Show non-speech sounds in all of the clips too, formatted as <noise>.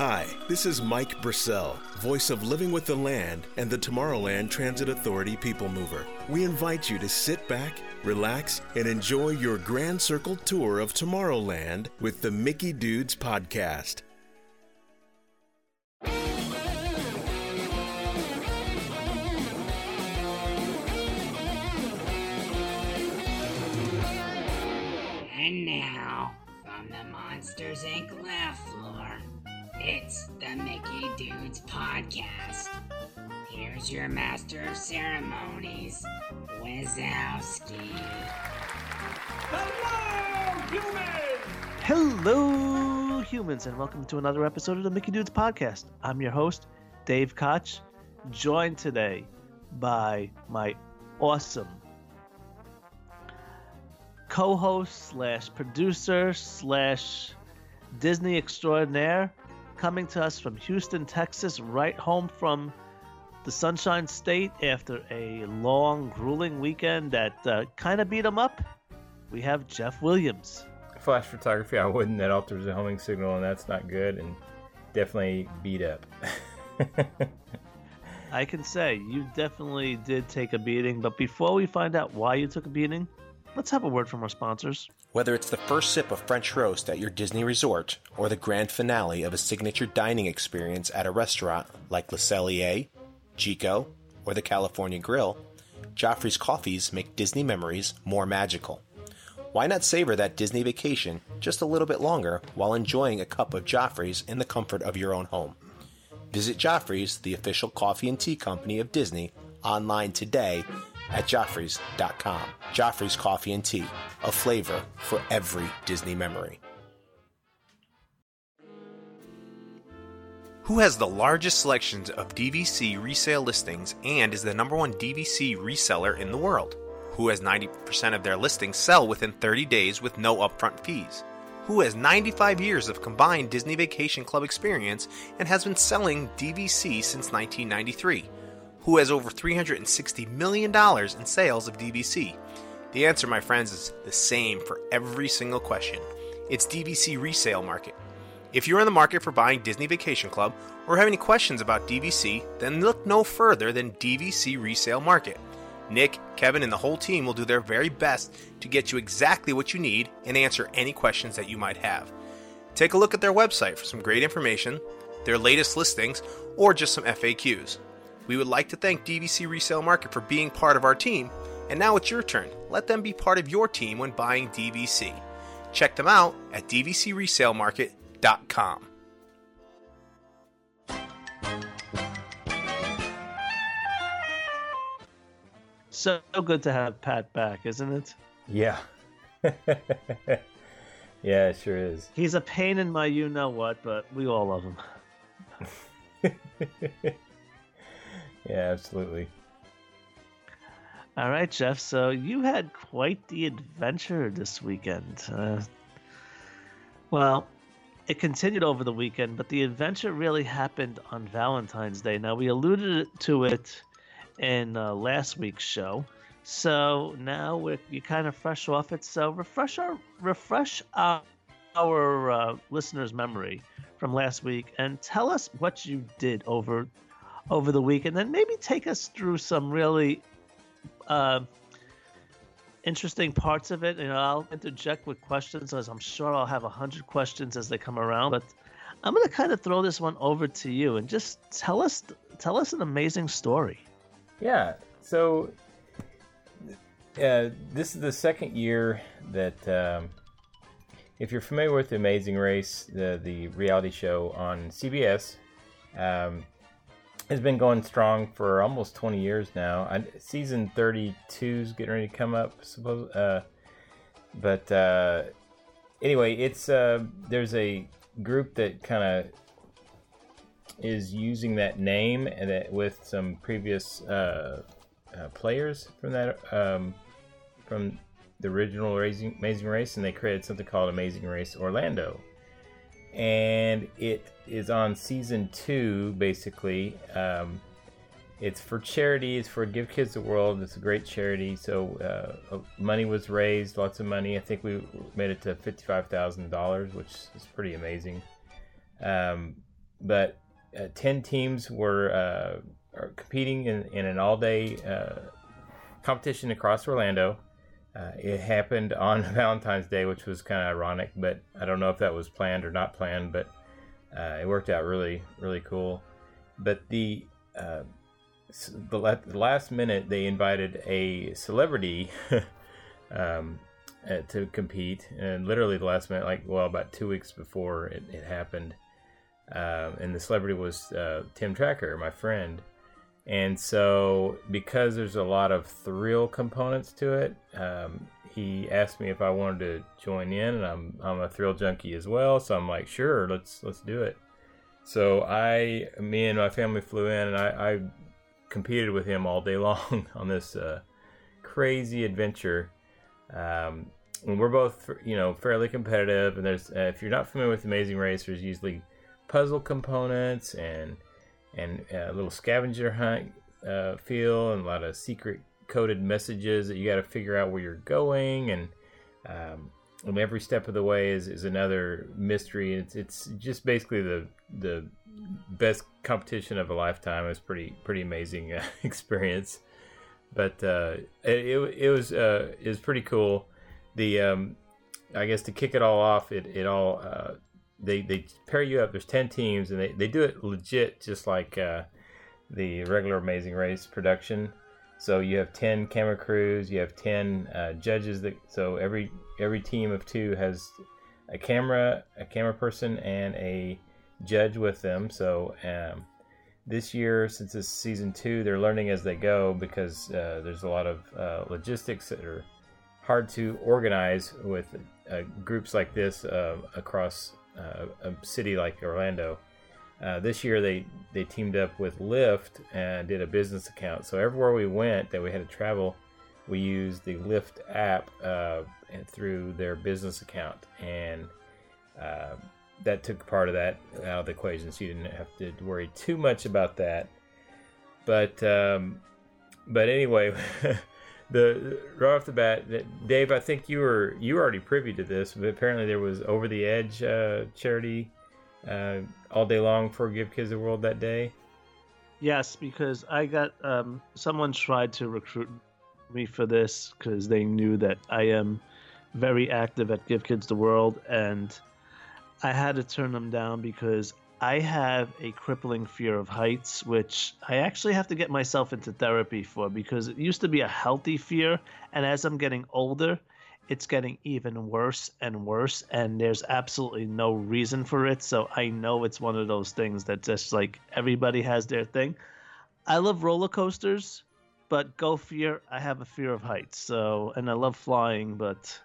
Hi, this is Mike Brassell, voice of Living with the Land and the Tomorrowland Transit Authority People Mover. We invite you to sit back, relax, and enjoy your Grand Circle tour of Tomorrowland with the Mickey Dudes podcast. And now, from the Monsters Inc. Mickey Podcast. Here's your master of ceremonies, Wazowski. Hello, humans, and welcome to another episode of the Mickey Dudes Podcast. I'm your host, Dave Koch, joined today by my awesome co-host slash producer slash Disney extraordinaire, coming to us from Houston, Texas, right home from the Sunshine State after a long, grueling weekend that uh, kind of beat him up. We have Jeff Williams. flash photography, I wouldn't. That alters the homing signal, and that's not good, and definitely beat up. <laughs> I can say you definitely did take a beating, but before we find out why you took a beating, let's have a word from our sponsors. Whether it's the first sip of French roast at your Disney resort or the grand finale of a signature dining experience at a restaurant like Le Cellier, Chico, or the California Grill, Joffrey's coffees make Disney memories more magical. Why not savor that Disney vacation just a little bit longer while enjoying a cup of Joffrey's in the comfort of your own home? Visit Joffrey's, the official coffee and tea company of Disney, online today at joffreys.com. Joffrey's Coffee and Tea, a flavor for every Disney memory. Who has the largest selections of DVC resale listings and is the number one DVC reseller in the world? Who has 90% of their listings sell within 30 days with no upfront fees? Who has 95 years of combined Disney Vacation Club experience and has been selling DVC since 1993? Who has over $360 million in sales of DVC? The answer, my friends, is the same for every single question. It's DVC Resale Market. If you're in the market for buying Disney Vacation Club or have any questions about DVC, then look no further than DVC Resale Market. Nick, Kevin, and the whole team will do their very best to get you exactly what you need and answer any questions that you might have. Take a look at their website for some great information, their latest listings, or just some FAQs. We would like to thank DVC Resale Market for being part of our team, and now it's your turn. Let them be part of your team when buying DVC. Check them out at dvcresalemarket.com. So good to have Pat back, isn't it? yeah. <laughs> yeah, it sure is. He's a pain in my you know what, but we all love him. <laughs> Yeah, absolutely. All right, Jeff. So you had quite the adventure this weekend. Uh, well, it continued over the weekend, but the adventure really happened on Valentine's Day. Now we alluded to it in uh, last week's show, so now we're you kind of fresh off it. So refresh our refresh our, our uh, listeners' memory from last week and tell us what you did over over the week, and then maybe take us through some really uh, interesting parts of it. You know, I'll interject with questions, as I'm sure I'll have a hundred questions as they come around. But I'm going to kind of throw this one over to you and just tell us tell us an amazing story. Yeah. So, uh, this is the second year that, um, if you're familiar with The Amazing Race, the the reality show on CBS, um, has been going strong for almost 20 years now. I, season 32 is getting ready to come up, suppose. Uh, but uh, anyway, it's uh, there's a group that kind of is using that name and that with some previous uh, uh, players from that um, from the original Amazing, Amazing Race, and they created something called Amazing Race Orlando and it is on season two basically. Um, it's for charity it's for give kids the world it's a great charity so uh, money was raised lots of money. I think we made it to $55000 which is pretty amazing. Um, but uh, ten teams were uh, are competing in, in an all day uh, competition across Orlando. Uh, it happened on <laughs> Valentine's Day, which was kind of ironic, but I don't know if that was planned or not planned. But uh, it worked out really, really cool. But the uh, the, last minute they invited a celebrity <laughs> um, uh, to compete, and literally the last minute, like well, about two weeks before it, it happened, uh, and the celebrity was uh, Tim Tracker, my friend. And so, because there's a lot of thrill components to it, um, he asked me if I wanted to join in, and I'm I'm a thrill junkie as well. So I'm like, sure, let's let's do it. So I, me and my family flew in, and I, I competed with him all day <laughs> long on this uh, crazy adventure. Um, and we're both, you know, fairly competitive. And there's, uh, if you're not familiar with Amazing Race, there's usually puzzle components and and a little scavenger hunt uh, feel, and a lot of secret coded messages that you got to figure out where you're going, and um, every step of the way is, is another mystery. It's it's just basically the the best competition of a lifetime. It was pretty pretty amazing uh, <laughs> experience, but uh, it, it, it was uh, it was pretty cool. The um, I guess to kick it all off, it it all uh, they they pair you up. There's ten teams, and they, they do it legit, just like uh, the regular Amazing Race production. So you have ten camera crews, you have ten uh, judges. That so every every team of two has a camera, a camera person, and a judge with them. So um, this year, since it's season two, they're learning as they go because uh, there's a lot of uh, logistics that are hard to organize with uh, groups like this uh, across uh, a city like Orlando. Uh, this year they, they teamed up with Lyft and did a business account. So everywhere we went that we had to travel, we used the Lyft app uh, and through their business account, and uh, that took part of that out of the equation. So you didn't have to worry too much about that. But um, but anyway, <laughs> the right off the bat, Dave, I think you were you were already privy to this, but apparently there was Over the Edge uh, charity uh, all day long for Give Kids the World that day. Yes, because I got um, someone tried to recruit me for this because they knew that I am very active at Give Kids the World, and I had to turn them down because I have a crippling fear of heights, which I actually have to get myself into therapy for because it used to be a healthy fear. And as I'm getting older, it's getting even worse and worse. And there's absolutely no reason for it. So I know it's one of those things that just like everybody has their thing. I love roller coasters, but go fear, I have a fear of heights. So, and I love flying, but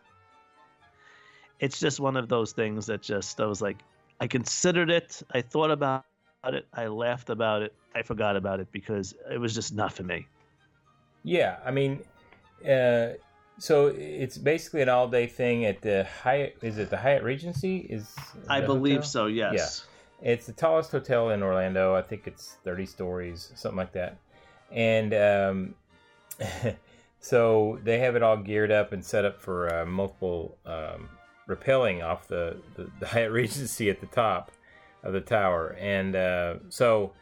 it's just one of those things that just, I was like, I considered it. I thought about it. I laughed about it. I forgot about it because it was just not for me. Yeah, I mean, uh, so it's basically an all-day thing at the Hyatt. Is it the Hyatt Regency? Is I believe hotel? so. Yes. Yeah, it's the tallest hotel in Orlando. I think it's thirty stories, something like that. And um, <laughs> so they have it all geared up and set up for uh, multiple um, rappelling off the, the, <laughs> the Hyatt Regency at the top of the tower. And uh, so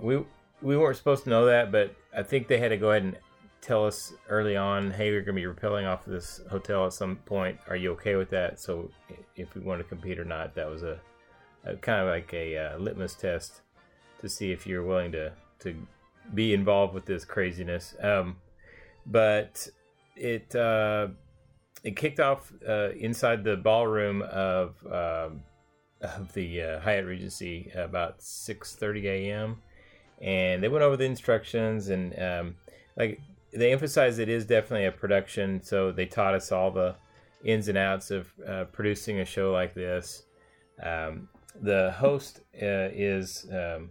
we we weren't supposed to know that, but I think they had to go ahead and tell us early on, hey, we're going to be rappelling off of this hotel at some point. Are you okay with that? So if we want to compete or not, that was a, a kind of like a uh, litmus test to see if you're willing to to be involved with this craziness. Um, but it uh, it kicked off uh, inside the ballroom of um, of the uh, Hyatt Regency about 6:30 a.m. and they went over the instructions and um, like they emphasized it is definitely a production, so they taught us all the ins and outs of uh, producing a show like this. Um, the host uh, is um,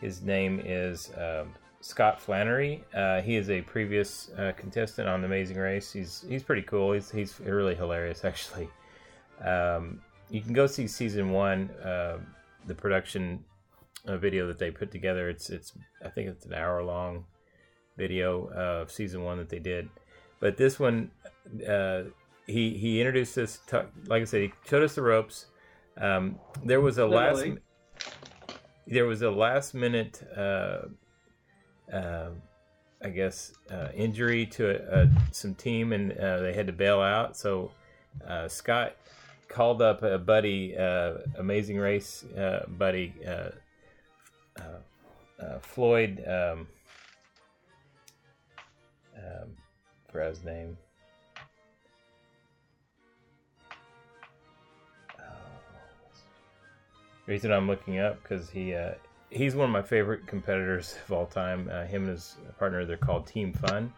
his name is um, Scott Flannery. Uh, he is a previous uh, contestant on The Amazing Race. He's he's pretty cool. He's he's really hilarious <laughs> actually. Um, you can go see season one, uh, the production uh, video that they put together. It's it's I think it's an hour long video of season one that they did. But this one, uh, he he introduced us. To, like I said, he showed us the ropes. Um, there was a Literally. last there was a last minute, uh, uh, I guess, uh, injury to a, a, some team, and uh, they had to bail out. So uh, Scott called up a buddy, uh, Amazing Race buddy, Floyd. Um, um, for his name. reason I'm looking up because he uh, he's one of my favorite competitors of all time. Uh, him and his partner, they're called Team Fun.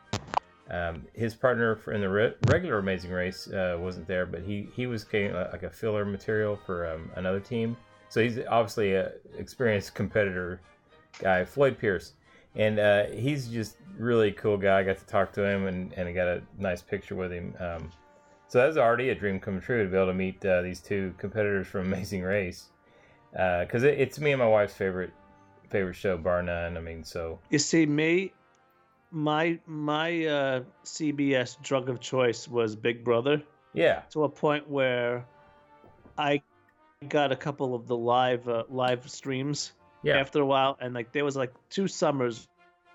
Um, his partner in the re- regular Amazing Race uh, wasn't there, but he he was getting like a filler material for um, another team. So he's obviously an experienced competitor guy, Floyd Pierce, and uh, he's just really cool guy. I got to talk to him and, and I got a nice picture with him. Um, so that's already a dream come true to be able to meet uh, these two competitors from Amazing Race because uh, it, it's me and my wife's favorite favorite show, bar none. I mean, so you see, me, my my uh, CBS drug of choice was Big Brother. Yeah, to a point where I got a couple of the live uh, live streams. Yeah. After a while, and like there was like two summers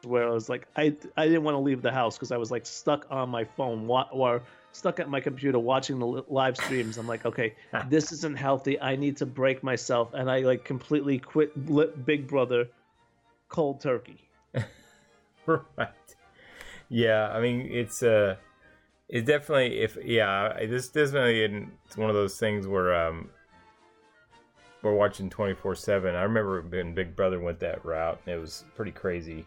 where I was like I I didn't want to leave the house because I was like stuck on my phone What or stuck at my computer watching the live streams. I'm like, okay, <laughs> this isn't healthy. I need to break myself, and I like completely quit Big Brother cold turkey. <laughs> right. Yeah, I mean it's uh it's definitely if yeah this definitely it's one of those things where um we're watching 24 7 i remember when big brother went that route and it was pretty crazy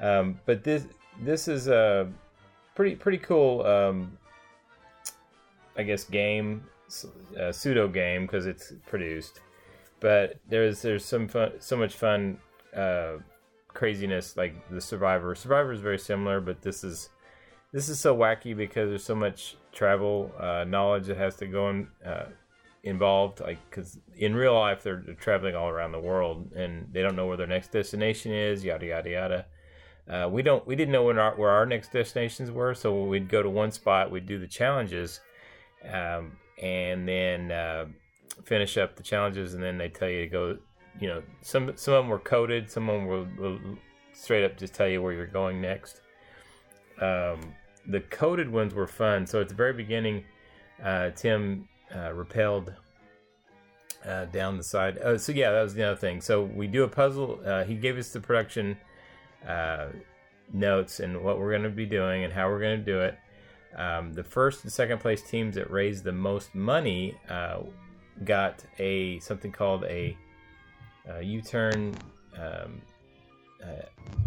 um, but this this is a pretty pretty cool um, I guess game, uh, pseudo game because it's produced. But there's there's some fun, so much fun, uh, craziness like the Survivor. Survivor is very similar, but this is this is so wacky because there's so much travel uh, knowledge that has to go in, uh, involved. Like because in real life they're, they're, traveling all around the world and they don't know where their next destination is. Yada yada yada. Uh, we don't we didn't know our, where our next destinations were, so we'd go to one spot, we'd do the challenges um, and then uh, finish up the challenges, and then they tell you to go. You know, some some of them were coded, some of them will, will straight up just tell you where you're going next. Um, the coded ones were fun. So at the very beginning, uh, Tim uh, repelled uh, down the side. Oh, so yeah, that was the other thing. So we do a puzzle. Uh, he gave us the production uh, notes and what we're going to be doing and how we're going to do it. Um, the first and second place teams that raised the most money uh, got a something called a U-turn um,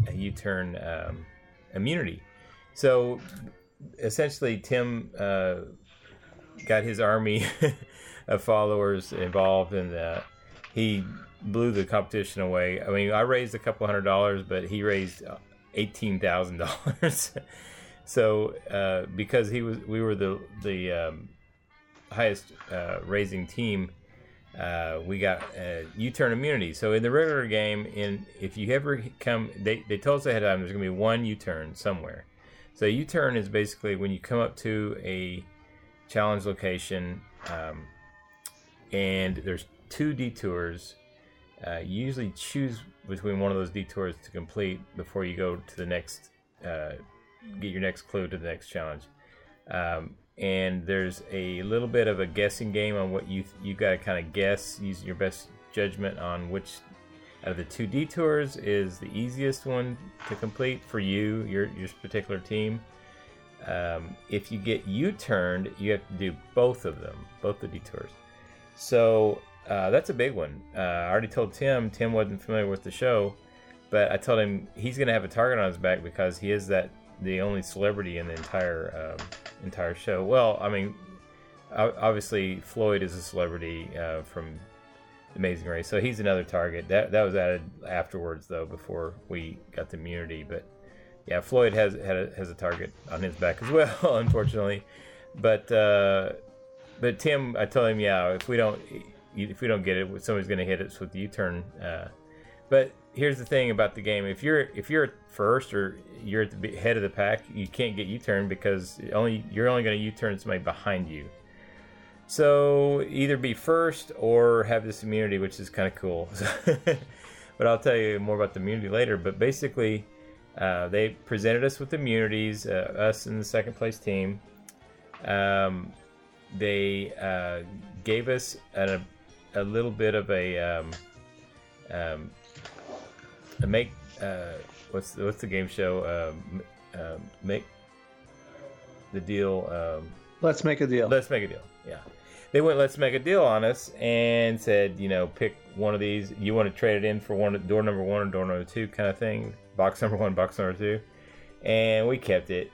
a U-turn um, immunity. So essentially, Tim uh, got his army <laughs> of followers involved, and uh, he blew the competition away. I mean, I raised a couple hundred dollars, but he raised eighteen thousand dollars. <laughs> So uh, because he was, we were the the um, highest uh, raising team. Uh, we got U-turn immunity. So in the regular game, in if you ever come, they, they told us ahead of time there's gonna be one U-turn somewhere. So U-turn is basically when you come up to a challenge location, um, and there's two detours. Uh, you usually choose between one of those detours to complete before you go to the next uh, get your next clue to the next challenge. Um, and there's a little bit of a guessing game on what you you got to kind of guess using your best judgment on which out of the two detours is the easiest one to complete for you your your particular team. Um, if you get U-turned, you have to do both of them, both the detours. So uh, that's a big one. Uh, I already told Tim. Tim wasn't familiar with the show, but I told him he's going to have a target on his back because he is that the only celebrity in the entire um, entire show. Well, I mean, obviously Floyd is a celebrity uh, from Amazing Race, so he's another target. That that was added afterwards, though, before we got the immunity. But yeah, Floyd has had a, has a target on his back as <laughs> well, unfortunately. But uh, but Tim, I told him, yeah, if we don't if we don't get it, somebody's going to hit us with the U-turn. Uh, but here's the thing about the game: if you're if you're first or you're at the head of the pack, you can't get U-turn because only you're only going to U-turn somebody behind you. So either be first or have this immunity, which is kind of cool. <laughs> but I'll tell you more about the immunity later. But basically, uh, they presented us with immunities, uh, us and the second place team. Um, they uh, gave us a, a little bit of a, um, um, make uh, what's the, what's the game show um, um, make the deal. Um, Let's make a deal. Let's make a deal. Yeah. They went, let's make a deal on us and said, you know, pick one of these. You want to trade it in for one door number one or door number two kind of thing. Box <laughs> number one, box number two. And we kept it.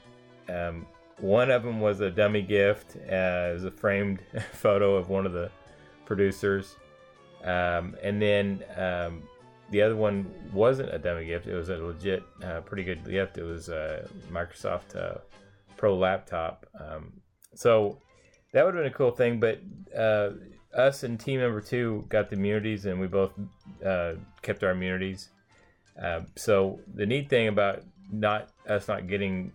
Um, one of them was a dummy gift. Uh, it was a framed <laughs> photo of one of the producers. Um, and then um, the other one wasn't a dummy gift. It was a legit, uh, pretty good gift. It was a Microsoft uh, Pro laptop. Um, so that would have been a cool thing. But uh, us and team number two got the immunities, and we both uh, kept our immunities. Uh, so the neat thing about not us not getting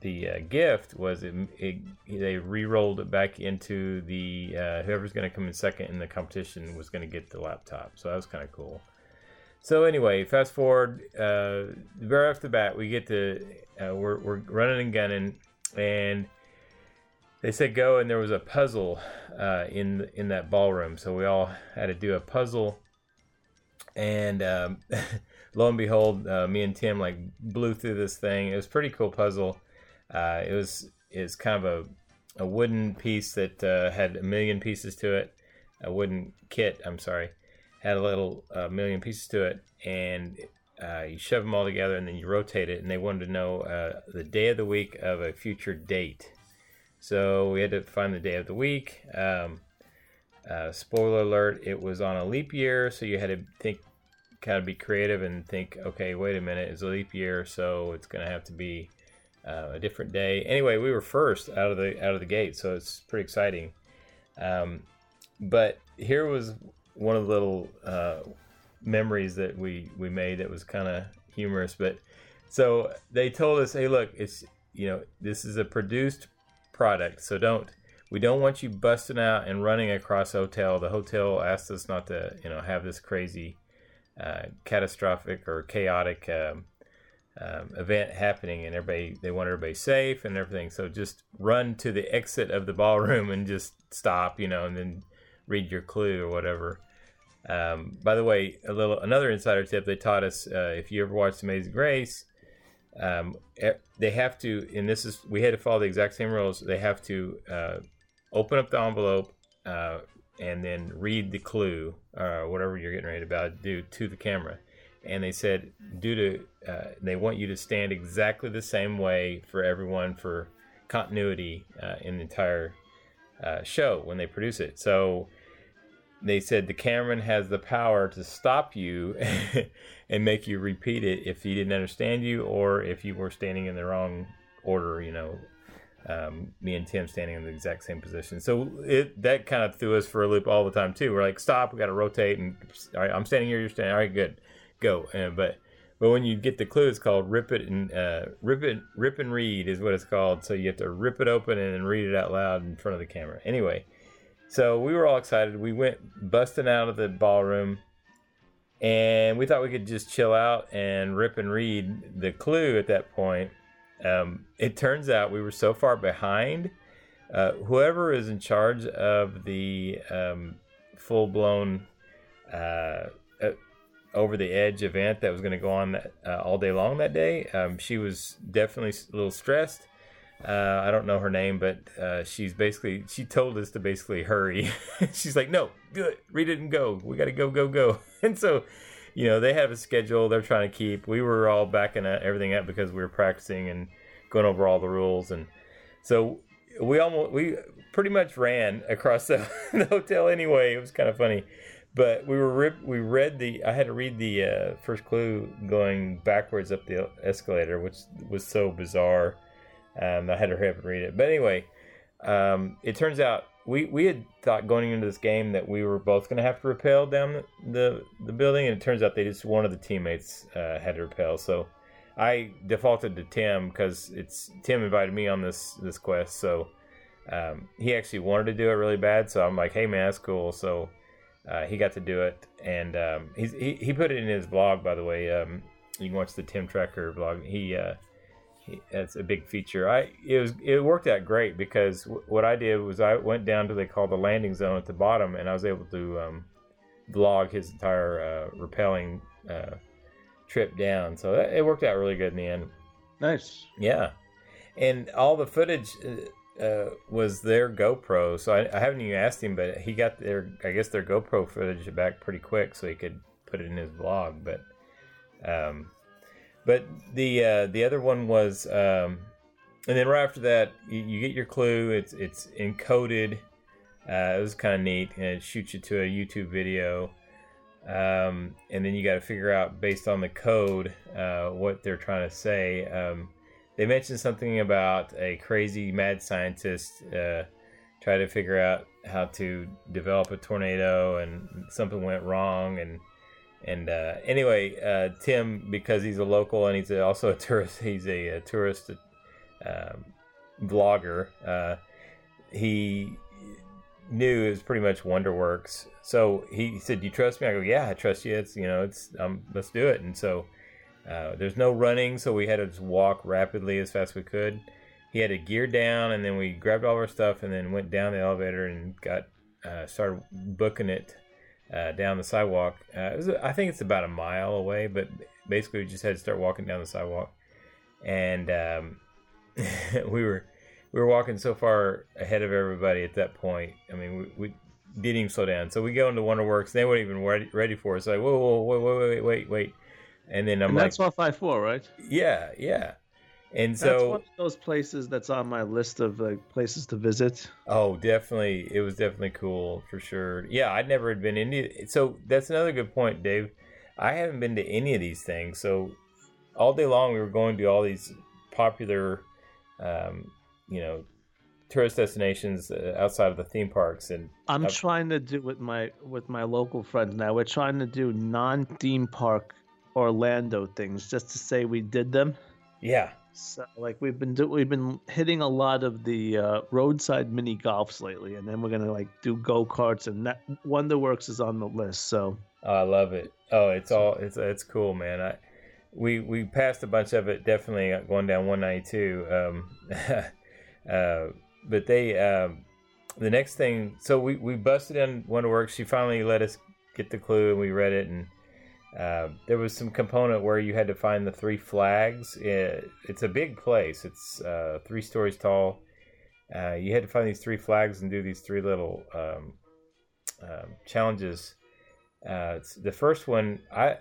the uh, gift was it, it, they re-rolled it back into the uh, whoever's going to come in second in the competition was going to get the laptop. So that was kind of cool. So anyway, fast forward, uh, right off the bat, we get to uh, we're we're running and gunning, and they said go, and there was a puzzle uh, in in that ballroom. So we all had to do a puzzle, and um, <laughs> lo and behold, uh, me and Tim like blew through this thing. It was pretty cool puzzle. Uh, it was is kind of a, a wooden piece that uh, had a million pieces to it. A wooden kit, I'm sorry, had a little uh, million pieces to it, and uh, you shove them all together and then you rotate it. And they wanted to know uh, the day of the week of a future date. So we had to find the day of the week. Um, uh, spoiler alert: it was on a leap year, so you had to think, kind of be creative and think, okay, wait a minute, it's a leap year, so it's going to have to be uh, a different day. Anyway, we were first out of the out of the gate, so it's pretty exciting. Um, but here was one of the little uh, memories that we we made that was kind of humorous. But so they told us, hey, look, it's you know this is a produced product, so don't we don't want you busting out and running across hotel. The hotel asked us not to you know have this crazy, uh, catastrophic or chaotic. Um, um, event happening and everybody they want everybody safe and everything. So just run to the exit of the ballroom and just stop you know and then read your clue or whatever. Um, by the way a little another insider tip they taught us uh, if you ever watched Amazing Race um, they have to and this is we had to follow the exact same rules they have to uh, open up the envelope uh, and then read the clue or whatever you're getting ready to do to the camera and they said due to uh, they want you to stand exactly the same way for everyone for continuity uh, in the entire uh, show when they produce it. So they said the cameraman has the power to stop you <laughs> and make you repeat it if he didn't understand you or if you were standing in the wrong order. You know, um, me and Tim standing in the exact same position. So it that kind of threw us for a loop all the time too. We're like, stop, we got to rotate, and all right, I'm standing here, you're standing. All right, good, go. Uh, but but when you get the clue, it's called rip it and uh, rip it, rip and read is what it's called. So you have to rip it open and then read it out loud in front of the camera. Anyway, so we were all excited. We went busting out of the ballroom, and we thought we could just chill out and rip and read the clue at that point. Um, it turns out we were so far behind. Uh, whoever is in charge of the um, full blown uh, over the edge event that was going to go on uh, all day long that day. Um, she was definitely a little stressed. Uh, I don't know her name, but uh, she's basically she told us to basically hurry. <laughs> she's like, "No, do it, read it and go. We got to go, go, go." <laughs> And so, you know, they have a schedule they're trying to keep. We were all backing everything up because we were practicing and going over all the rules, and so we almost we pretty much ran across the, <laughs> the hotel anyway. It was kind of funny but we were rip, we read the I had to read the uh, first clue going backwards up the escalator, which was so bizarre. Um, I had to hurry up and read it. But anyway, um, it turns out we, we had thought going into this game that we were both going to have to rappel down the, the, building, and it turns out they just one of the teammates uh, had to rappel. So I defaulted to Tim because it's Tim invited me on this this quest. So um, he actually wanted to do it really bad. So I'm like, hey man, that's cool. So uh, he got to do it, and um, he's, he he put it in his blog. By the way, um, you can watch the Tim Tracker blog. He, uh, he that's a big feature. I it was it worked out great because w- what I did was I went down to they call the landing zone at the bottom, and I was able to um, vlog his entire uh, rappelling uh, trip down. So that, it worked out really good in the end. Nice. Yeah, and all the footage uh, was their GoPro. So I, I haven't even asked him, but he got their I guess their GoPro footage back pretty quick, so he could put it in his vlog. But um, but the uh, the other one was, um, and then right after that, you, you get your clue. It's it's encoded. Uh, it was kind of neat, and it shoots you to a YouTube video. Um, and then you got to figure out based on the code uh, what they're trying to say. Um, they mentioned something about a crazy mad scientist uh, try to figure out how to develop a tornado, and something went wrong, and and uh, anyway, uh, Tim, because he's a local and he's also a tourist, <laughs> he's a, a tourist um, vlogger. Uh, he knew it was pretty much WonderWorks. So he said, "Do you trust me?" I go, "Yeah, I trust you. It's you know, it's um, let's do it." And so uh, there's no running, so we had to just walk rapidly as fast as we could. He had to gear down, and then we grabbed all of our stuff, and then went down the elevator and got uh, started booking it uh, down the sidewalk. Uh, was, I think it's about a mile away, but basically we just had to start walking down the sidewalk, and um, <laughs> we were we were walking so far ahead of everybody at that point. I mean, we, we didn't even slow down. So we go into WonderWorks. They weren't even ready, ready for us. Like, whoa, whoa, whoa, wait, wait, wait, wait. And then I'm and like, that's one five four, right? yeah, yeah. And That's so, one of those places that's on my list of like places to visit. Oh, definitely. It was definitely cool for sure. Yeah, I'd never had been any. So that's another good point, Dave. I haven't been to any of these things. So all day long, we were going to all these popular, um, you know, tourist destinations uh, outside of the theme parks. And I'm I've- trying to do with my with my local friends now. We're trying to do non theme park Orlando things just to say we did them. yeah, So like we've been do, we've been hitting a lot of the uh, roadside mini golfs lately, and then we're gonna like do go karts, and that WonderWorks is on the list. So Oh, I love it. Oh, it's all it's it's cool, man. I we we passed a bunch of it definitely going down 192. Um, <laughs> uh, but they um, the next thing, so we we busted in WonderWorks. She finally let us get the clue, and we read it, and uh, there was some component where you had to find the three flags. It, it's a big place. It's uh, three stories tall. Uh, you had to find these three flags and do these three little um, um, challenges. Uh, the first one, I,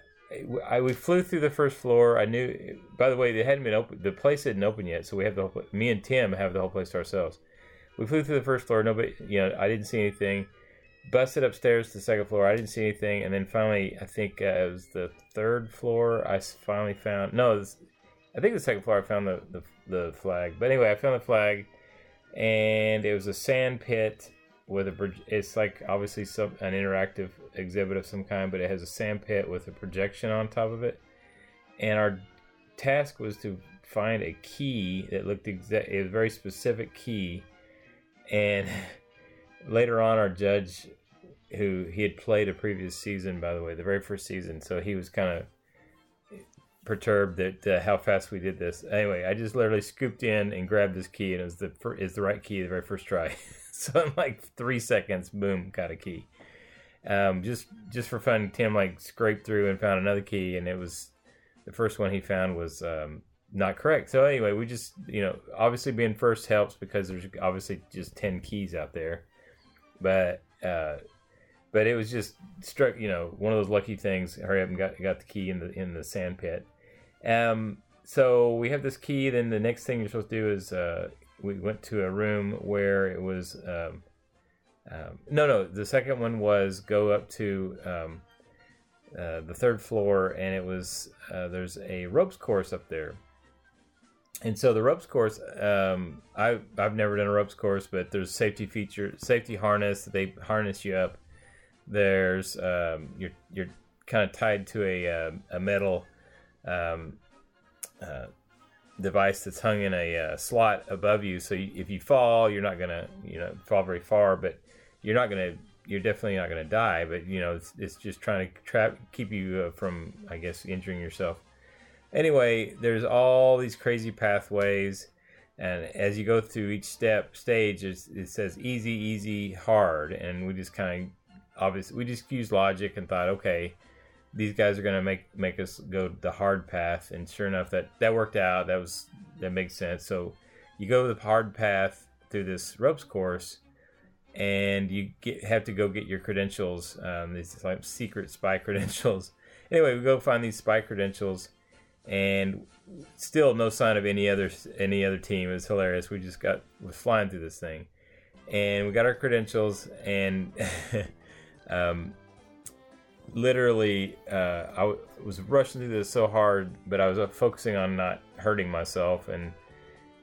I we flew through the first floor. I knew. By the way, they hadn't been open. The place hadn't opened yet, so we have the whole. Me and Tim have the whole place to ourselves. We flew through the first floor. Nobody, you know, I didn't see anything. Busted upstairs to the second floor. I didn't see anything, and then finally, I think uh, it was the third floor. I finally found. No, was, I think the second floor. I found the, the the flag. But anyway, I found the flag, and it was a sand pit with a proj- it's like obviously some an interactive exhibit of some kind, but it has a sand pit with a projection on top of it. And our task was to find a key that looked exact. It was a very specific key. And <laughs> later on, our judge, who he had played a previous season, by the way, the very first season, so he was kind of perturbed that uh, how fast we did this. Anyway, I just literally scooped in and grabbed this key, and it was the is the right key the very first try. <laughs> so in like three seconds, boom, got a key. Um, just just for fun, Tim like scraped through and found another key, and it was the first one he found was um, not correct. So anyway, we just you know obviously being first helps because there's obviously just ten keys out there, but uh, but it was just struck you know one of those lucky things. Hurry up and got got the key in the in the sand pit. Um, so we have this key. Then the next thing you're supposed to do is uh, we went to a room where it was um, um, no no the second one was go up to um, uh, the third floor and it was uh, there's a ropes course up there. And so the ropes course, um, I I've never done a ropes course, but there's safety feature, safety harness. They harness you up. There's um, you're you're kind of tied to a uh, a metal um, uh, device that's hung in a uh, slot above you. So you, if you fall, you're not gonna you know fall very far, but you're not gonna you're definitely not to die, but you know, it's, it's just trying to trap keep you uh, from, I guess, injuring yourself. Anyway, there's all these crazy pathways, and as you go through each step stage, it says easy, easy, hard, and we just kind of obviously we just used logic and thought, okay, these guys are going to make make us go the hard path, and sure enough, that that worked out. That was that makes sense. So you go the hard path through this ropes course and you get, have to go get your credentials um, these like secret spy <laughs> credentials anyway we go find these spy credentials and still no sign of any other any other team. It was hilarious. We just got was flying through this thing. And we got our credentials and <laughs> um, literally uh, I w- was rushing through this so hard but i was uh, focusing on not hurting myself and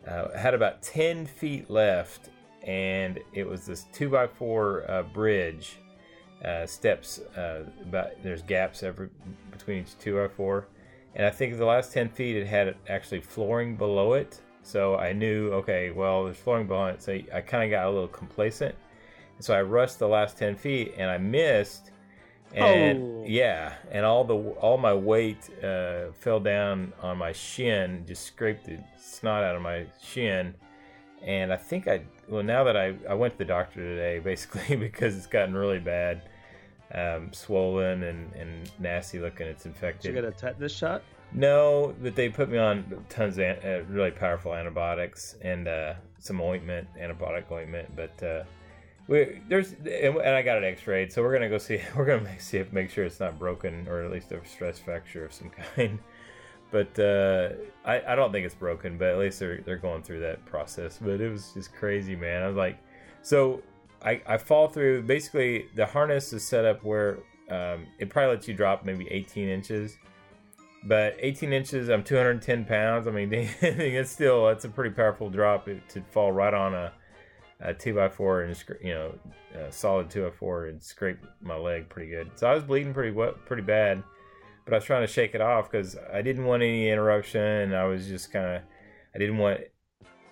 uh, had about 10 feet left, and it was this 2x4 uh, bridge. Uh, steps uh, about there's gaps every between each 2x4 and i think the last 10 feet it had actually flooring below it. So i knew okay well there's flooring below it. So i kind of got a little complacent. So i rushed the last 10 feet and i missed. And oh. yeah, and all the all my weight uh, fell down on my shin, just scraped the snot out of my shin, and I think I well now that I I went to the doctor today <laughs> basically because it's gotten really bad, um, swollen and and nasty looking. It's infected. Did you get a tetanus shot? No, but they put me on tons of uh, really powerful antibiotics and uh, some ointment, antibiotic ointment, but uh, we there's and I got an X-rayed, so we're gonna go see. <laughs> We're gonna see if make sure it's not broken or at least a stress fracture of some <laughs> kind. But uh, I I don't think it's broken, but at least they're they're going through that process. But it was just crazy, man. I was like, so I I fall through. Basically, the harness is set up where um, it probably lets you drop maybe 18 inches. But 18 inches, I'm 210 pounds. I mean, <laughs> it's still that's a pretty powerful drop to fall right on a a two by four and you know a solid two by four and scrape my leg pretty good. So I was bleeding pretty wet, pretty bad, but I was trying to shake it off because I didn't want any interruption. I was just kind of I didn't want.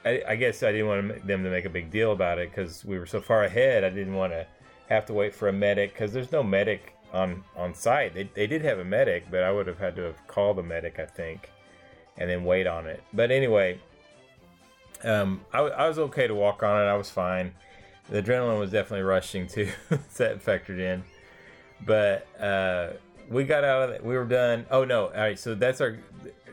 I, I, guess I didn't want them to make a big deal about it because we were so far ahead. I didn't want to have to wait for a medic because there's no medic on on site. They, they did have a medic, but I would have had to have called the medic, I think, and then wait on it. But anyway, um, I, I, was okay to walk on it. I was fine. The adrenaline was definitely rushing too. that <laughs> factored in. But uh, we got out of it. We were done. Oh no! All right. So that's our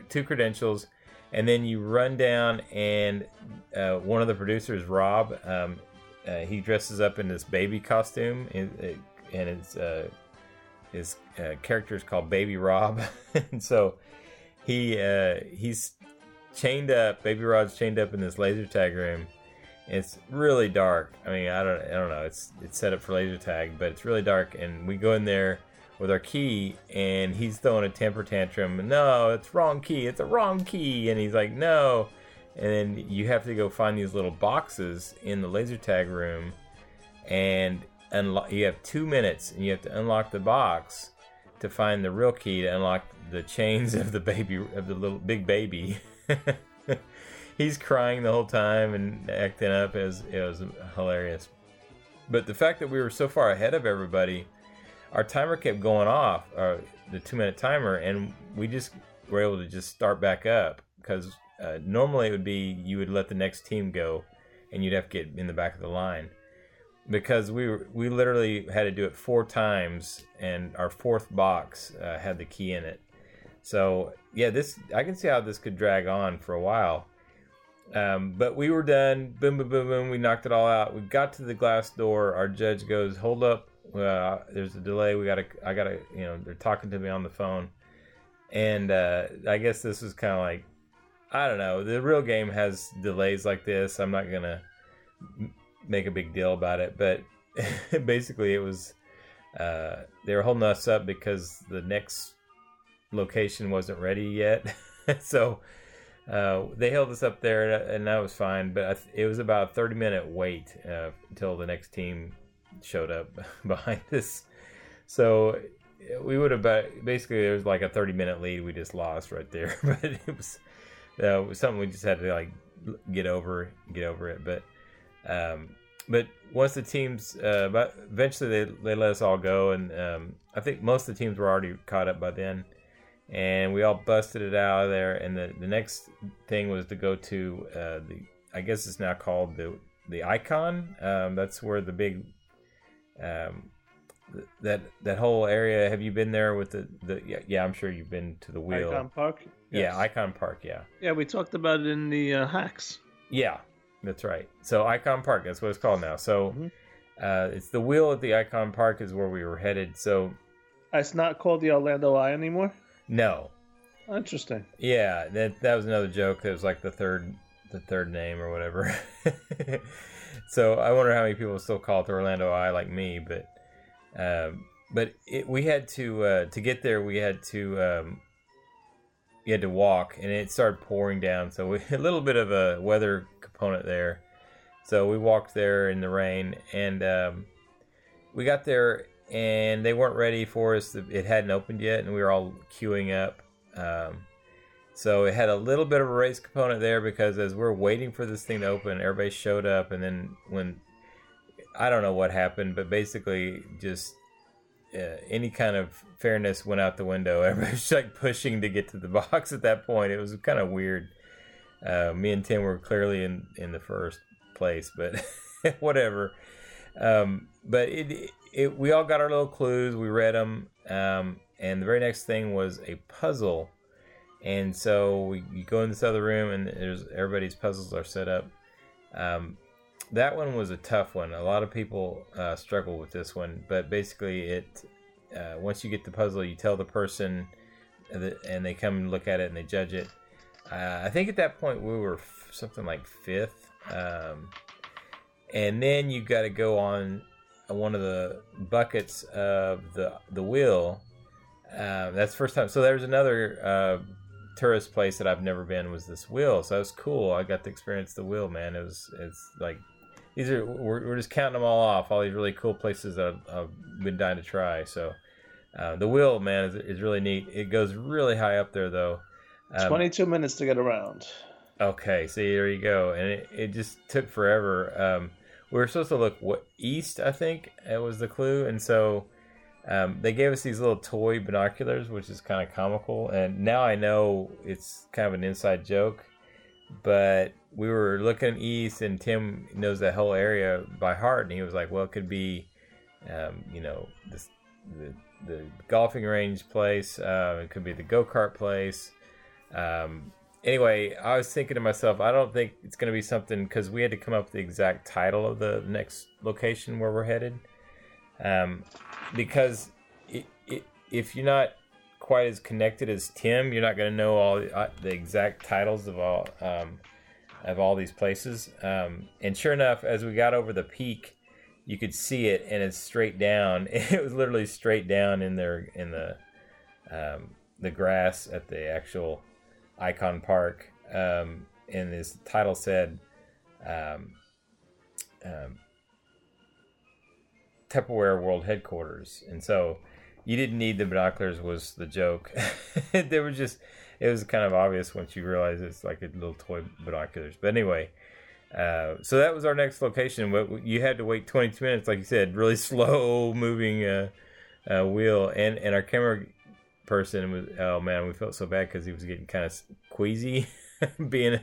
two credentials, and then you run down, and uh, one of the producers, Rob, um, uh, he dresses up in this baby costume, and, and his uh, his uh, character is called Baby Rob, <laughs> and so he uh, he's chained up. Baby Rod's chained up in this laser tag room. It's really dark. I mean, I don't, I don't know. It's it's set up for laser tag, but it's really dark. And we go in there with our key, and he's throwing a temper tantrum. No, it's wrong key. It's a wrong key. And he's like, no. And then you have to go find these little boxes in the laser tag room, and. You have two minutes, and you have to unlock the box to find the real key to unlock the chains <laughs> of the baby of the little big baby. <laughs> he's crying the whole time and acting up. It was, it was hilarious. But the fact that we were so far ahead of everybody, our timer kept going off, uh, the two minute timer, and we just were able to just start back up because uh, normally it would be you would let the next team go and you'd have to get in the back of the line because we were, we literally had to do it four times and our fourth box uh, had the key in it so yeah, this I can see how this could drag on for a while. Um, but we were done. Boom, boom, boom, boom. We knocked it all out. We got to the glass door. Our judge goes, "Hold up, uh, there's a delay. We gotta, I gotta, you know, they're talking to me on the phone." And uh, I guess this was kind of like, I don't know. The real game has delays like this. I'm not gonna make a big deal about it, but <laughs> basically, it was uh, they were holding us up because the next location wasn't ready yet. <laughs> so uh, they held us up there, and that was fine. But it was about a 30 minute wait uh, until the next team showed up <laughs> behind us. So we would have basically there was like a 30 minute lead we just lost right there. <laughs> but it was, uh, it was something we just had to like get over, get over it. But um, but once the teams, uh, eventually they, they let us all go, and um, I think most of the teams were already caught up by then, and we all busted it out of there. And the, the next thing was to go to uh, the, I guess it's now called the the Icon. Um, that's where the big, um, th- that that whole area. Have you been there with the the? Yeah, yeah I'm sure you've been to the wheel. Icon Park. Yeah, Icon Park. Yeah. Yeah, we talked about it in the uh, hacks. Yeah, that's right. So Icon Park, that's what it's called now. So Mhm. uh, it's the wheel at the Icon Park is where we were headed. So It's not called the Orlando Eye anymore. no, Interesting. yeah, that that was another joke. It was like the third the third name or whatever. <laughs> <laughs> so I wonder how many people still call it the Orlando Eye like me, but um, but it, we had to uh, to get there. We had to um, you had to walk, and it started pouring down. So we, <laughs> a little bit of a weather component there. So we walked there in the rain, and um, we got there, and they weren't ready for us. It hadn't opened yet, and we were all queuing up. Um, so it had a little bit of a race component there because as we're waiting for this thing to open, everybody showed up, and then when I don't know what happened, but basically just uh, any kind of fairness went out the window. <laughs> Everybody was like pushing to get to the box at that point. It was kind of weird. Uh, me and Tim were clearly in in the first place, but <laughs> whatever. Um, but it, it we all got our little clues. We read them, um, and the very next thing was a puzzle. And so we go in this other room, and there's everybody's puzzles are set up. Um, that one was a tough one. A lot of people uh, struggle with this one, but basically, it uh, once you get the puzzle, you tell the person, that, and they come and look at it and they judge it. Uh, I think at that point we were f- something like fifth, um, and then you got to go on one of the buckets of the the wheel. Uh, that's the first time. So there's another uh, tourist place that I've never been was this wheel. So that was cool. I got to experience the wheel, man. It was it's like these are we're, we're just counting them all off. All these really cool places that I've, I've been dying to try. So uh, the wheel, man, is, is really neat. It goes really high up there though. Um, 22 minutes to get around. Okay, see there you go, and it, it just took forever. Um, we were supposed to look what east, I think, it was the clue, and so um, they gave us these little toy binoculars, which is kind of comical. And now I know it's kind of an inside joke, but we were looking east, and Tim knows that whole area by heart, and he was like, "Well, it could be, um, you know, this, the the golfing range place. Uh, it could be the go kart place." Um, anyway, I was thinking to myself, I don't think it's going to be something because we had to come up with the exact title of the next location where we're headed. Um, because it, it, if you're not quite as connected as Tim, you're not going to know all the, uh, the exact titles of all um, of all these places. Um, and sure enough, as we got over the peak, you could see it, and it's straight down. <laughs> It was literally straight down in there in the um, the grass at the actual Icon Park, um, and his title said um, um, Tupperware World Headquarters, and so you didn't need the binoculars was the joke. <laughs> they were just it was kind of obvious once you realize it's like a little toy binoculars. But anyway, uh, so that was our next location. But you had to wait 22 minutes, like you said, really <laughs> slow moving uh, uh, wheel, and and our camera person was oh man, we felt so bad because he was getting kind of queasy, <laughs> being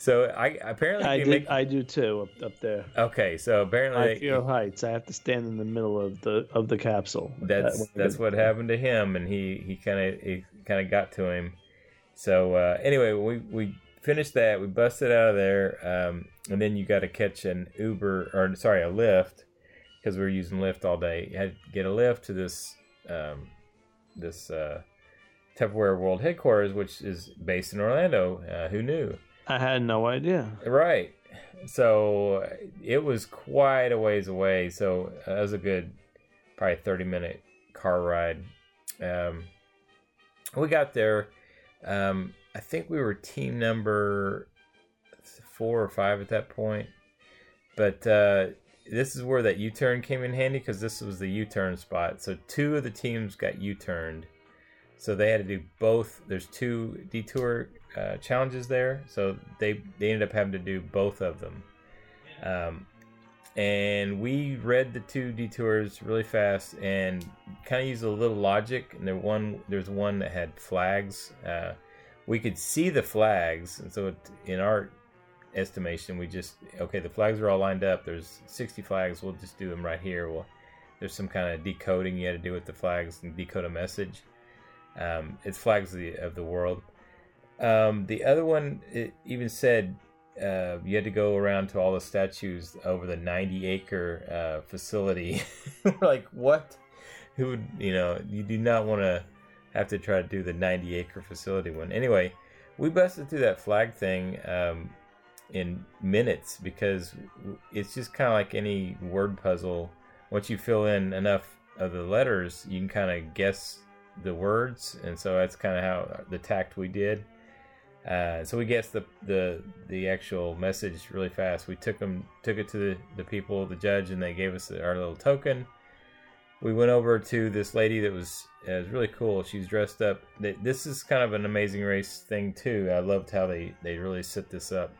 so I apparently I did. make- I do too up, up there. okay. So apparently I fear heights. I have to stand in the middle of the of the capsule. that's That- that's what happened to him, and he he kind of he kind of got to him. So uh, anyway, we we finished that. We busted out of there, um, and then you got to catch an Uber or sorry, a Lyft because we were using Lyft all day. You had to get a lift to this um, this uh, Tupperware World headquarters, which is based in Orlando. Uh, who knew? I had no idea. Right. So it was quite a ways away. So that was a good, probably 30 minute car ride. Um, we got there. Um, I think we were team number four or five at that point. But uh, this is where that U turn came in handy because this was the U turn spot. So two of the teams got U turned. So they had to do both. There's two detour uh, challenges there, so they they ended up having to do both of them. Um, and we read the two detours really fast and kind of used a little logic. And there one there's one that had flags. Uh, we could see the flags, and so it, in our estimation, we just okay. The flags are all lined up. There's 60 flags. We'll just do them right here. Well, there's some kind of decoding you had to do with the flags and decode a message. Um, it's flags of the, of the world. Um, the other one it even said uh, you had to go around to all the statues over the 90 acre uh, facility. <laughs> like what? Who would you know? You do not want to have to try to do the 90 acre facility one. Anyway, we busted through that flag thing um, in minutes because it's just kind of like any word puzzle. Once you fill in enough of the letters, you can kind of guess the words, and so that's kind of how the tact we did. Uh, so we guessed the, the the actual message really fast. We took them took it to the, the people, the judge, and they gave us our little token. We went over to this lady that was uh, was really cool. She's dressed up. This is kind of an amazing race thing too. I loved how they they really set this up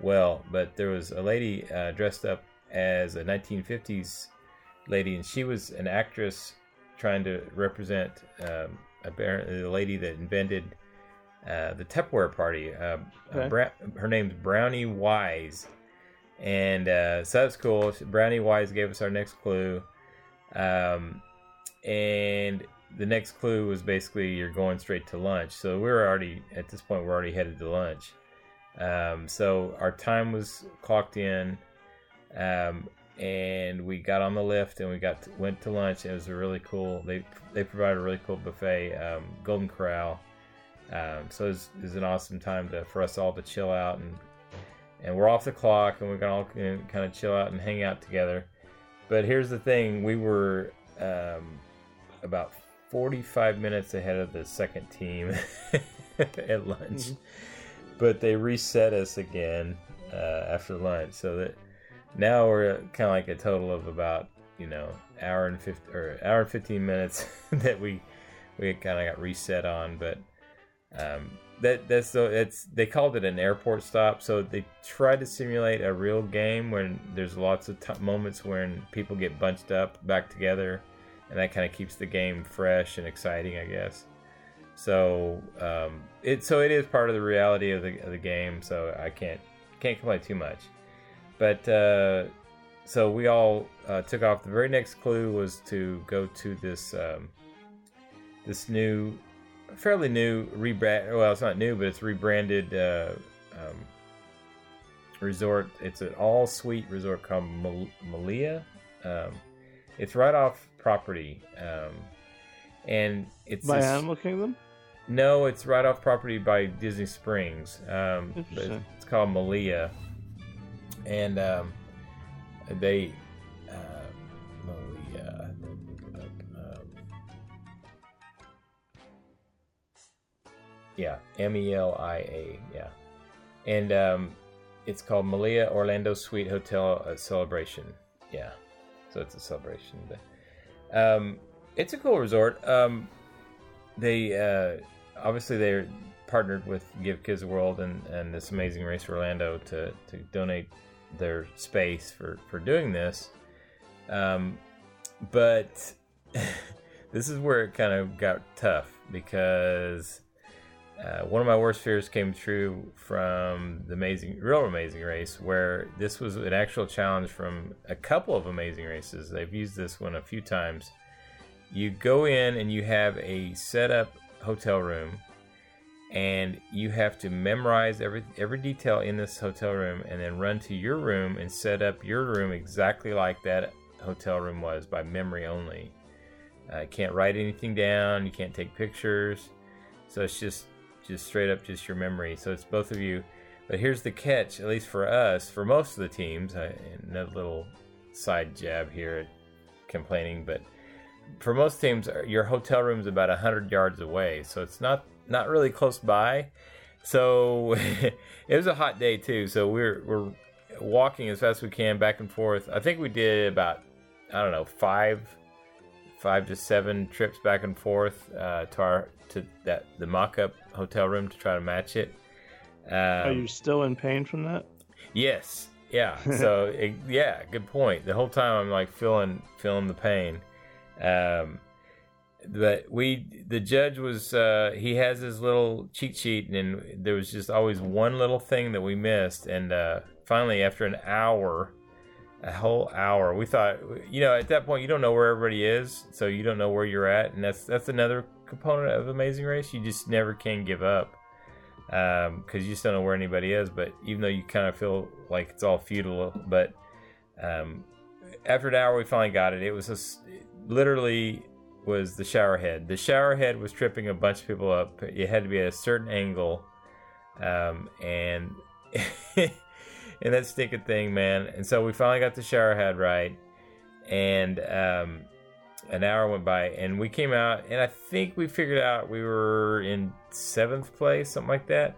well. But there was a lady uh, dressed up as a 1950s lady, and she was an actress trying to represent um, apparently the lady that invented uh, the Tupperware party. Uh, okay. Bra- her name's Brownie Wise, and uh, so that's cool. Brownie Wise gave us our next clue, um, and the next clue was basically you're going straight to lunch. So we were already at this point we're already headed to lunch. Um, so our time was clocked in, um, and we got on the lift and we got to, went to lunch. It was a really cool. They they provided a really cool buffet, um, Golden Corral. Um, so it's, was, it was, an awesome time to for us all to chill out and and we're off the clock and we can all kind of chill out and hang out together. But here's the thing: we were um, about 45 minutes ahead of the second team <laughs> at lunch, mm-hmm. but they reset us again uh, after lunch, so that now we're kind of like a total of about you know hour and 50 or hour and 15 minutes <laughs> that we we kind of got reset on, but um, that that's so it's they called it an airport stop, so they try to simulate a real game when there's lots of t- moments when people get bunched up back together, and that kind of keeps the game fresh and exciting, I guess. So um, it so it is part of the reality of the of the game. So I can't can't complain too much. But uh, so we all uh, took off. The very next clue was to go to this um, this new fairly new rebrand. Well, it's not new, but it's rebranded uh, um, resort. It's an all suite resort called Mal- Melia. Um, it's right off property, um, and it's by this, Animal Kingdom. No, it's right off property by Disney Springs. Um, it's called Melia, and um, they Yeah, M E L I A. Yeah, and um, it's called Melia Orlando Suite Hotel uh, Celebration. Yeah, so it's a celebration. But, um, it's a cool resort. Um, they uh, obviously they're partnered with Give Kids a World and, and this Amazing Race Orlando to, to donate their space for, for doing this. Um, but <laughs> this is where it kind of got tough because uh, one of my worst fears came true from the amazing, real amazing race, where this was an actual challenge from a couple of amazing races. They've used this one a few times. You go in and you have a set up hotel room, and you have to memorize every every detail in this hotel room, and then run to your room and set up your room exactly like that hotel room was by memory only. Uh, can't write anything down. You can't take pictures. So it's just just straight up just your memory. So it's both of you. But here's the catch, at least for us, for most of the teams, I, another little side jab here complaining, but for most teams, uh, your hotel room is about 100 yards away. So it's not, not really close by. So <laughs> it was a hot day too. So we're, we're walking as fast as we can back and forth. I think we did about, I don't know, five, five to seven trips back and forth uh, to our to that the mock-up hotel room to try to match it. Um, Are you still in pain from that? Yes, Yeah. <laughs> So it, yeah, good point. The whole time I'm like feeling feeling the pain. Um, but we the judge was uh, he has his little cheat sheet and there was just always one little thing that we missed and uh, finally after an hour a whole hour we thought you know at that point you don't know where everybody is so you don't know where you're at and that's that's another component of amazing race you just never can give up because um, you just don't know where anybody is but even though you kind of feel like it's all futile but um, after an hour we finally got it it was just literally was the shower head. The shower head was tripping a bunch of people up. It had to be at a certain angle, um, and <laughs> and that stinking thing, man. And so we finally got the shower head right, and um, an hour went by, and we came out, and I think we figured out we were in seventh place, something like that.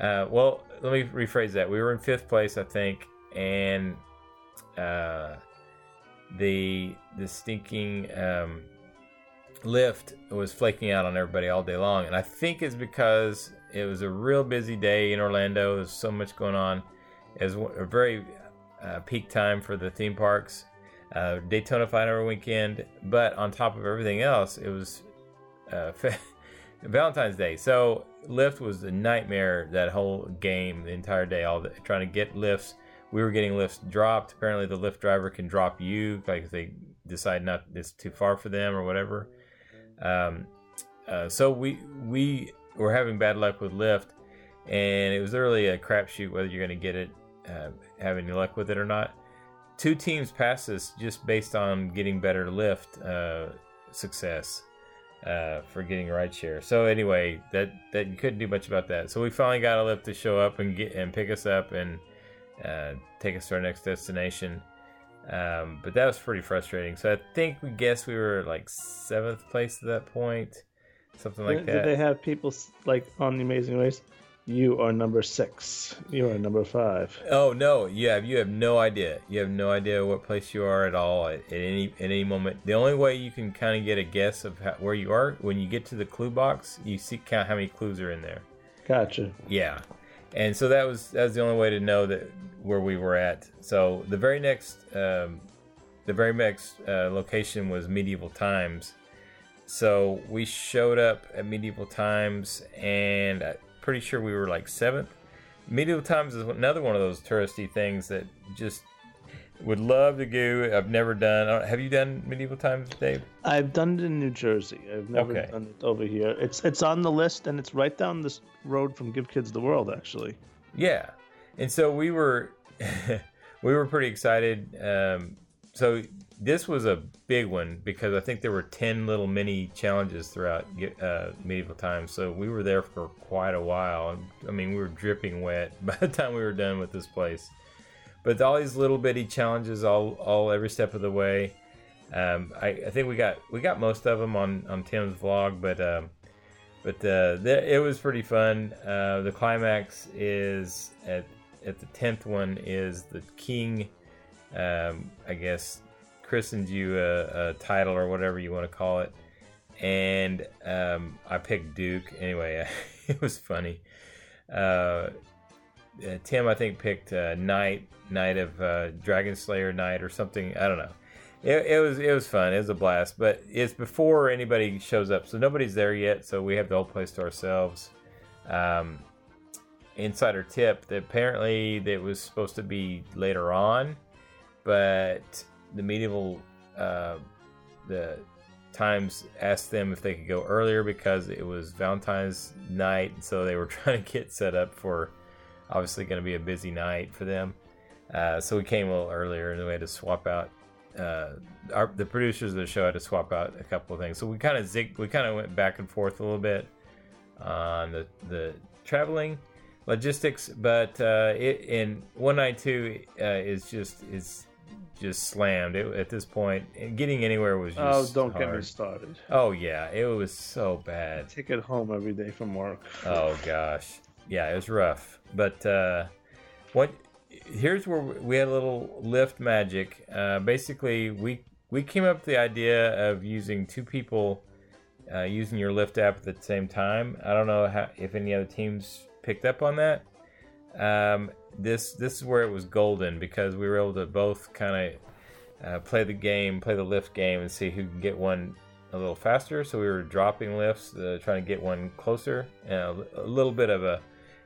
Uh, well, let me rephrase that. We were in fifth place, I think, and uh, the the stinking um, Lyft was flaking out on everybody all day long, and I think it's because it was a real busy day in Orlando. There's so much going on. Was a very uh, peak time for the theme parks. Uh, Daytona Final weekend, but on top of everything else, it was uh, <laughs> Valentine's Day. So Lyft was a nightmare that whole game, the entire day, all the, trying to get lifts. We were getting lifts dropped. Apparently, the Lyft driver can drop you, like if they decide not it's too far for them or whatever. Um, uh, so we we were having bad luck with Lyft, and it was really a crapshoot whether you're going to get it, uh, have any luck with it or not. Two teams passed us just based on getting better Lyft uh, success uh, for getting rideshare. So anyway, that that you couldn't do much about that. So we finally got a lift to show up and get and pick us up and uh, take us to our next destination. Um, but that was pretty frustrating. So I think we guess we were like seventh place at that point, something like did, that. Did they have people like on the Amazing Race? You are number six. You are number five. Oh no, you have you have no idea. You have no idea what place you are at all at, at any at any moment. The only way you can kind of get a guess of how, where you are when you get to the clue box, you see count how many clues are in there. Gotcha. Yeah, and so that was that was the only way to know that where we were at. So the very next, um, the very next uh, location was medieval times. So we showed up at medieval times, and I'm pretty sure we were like seventh. Medieval times is another one of those touristy things that just would love to go. I've never done. Have you done medieval times, Dave? I've done it in New Jersey. I've never Okay. done it over here. It's it's on the list, and it's right down this road from Give Kids the World, actually. Yeah, and so we were <laughs> we were pretty excited. Um, so this was a big one because I think there were ten little mini challenges throughout uh, medieval times. So we were there for quite a while. I mean, we were dripping wet <laughs> by the time we were done with this place. But all these little bitty challenges, all all every step of the way. Um, I, I think we got we got most of them on on Tim's vlog, but. Um, but uh, it was pretty fun. Uh, the climax is at at the tenth one is the king, um, I guess, christened you a, a title or whatever you want to call it, and um, I picked Duke. Anyway, <laughs> it was funny. Uh, uh, Tim, I think, picked uh, Knight, Knight of uh, Dragon Slayer Knight or something. I don't know. It, it was it was fun. It was a blast, but it's before anybody shows up, so nobody's there yet. So we have the whole place to ourselves. Um, insider tip that apparently that was supposed to be later on, but the medieval uh, the times asked them if they could go earlier because it was Valentine's night, so they were <laughs> trying to get set up for obviously going to be a busy night for them. Uh, so we came a little earlier, and we had to swap out. Uh, our, the producers of the show had to swap out a couple of things, so we kind of zig, we kind of went back and forth a little bit on the the traveling logistics, but uh, it, in one night two uh, is just is just slammed it, at this point. Getting anywhere was Oh, just don't get me started. Oh yeah, it was so bad. I take it home every day from work. Oh <laughs> gosh, yeah, it was rough. But uh, what? Here's where we had a little Lyft magic. Uh, basically, we we came up with the idea of using two people uh, using your Lyft app at the same time. I don't know how, if any other teams picked up on that. Um, this this is where it was golden because we were able to both kind of uh, play the game, play the Lyft game, and see who can get one a little faster. So we were dropping lifts, uh, trying to get one closer, and a, a little bit of a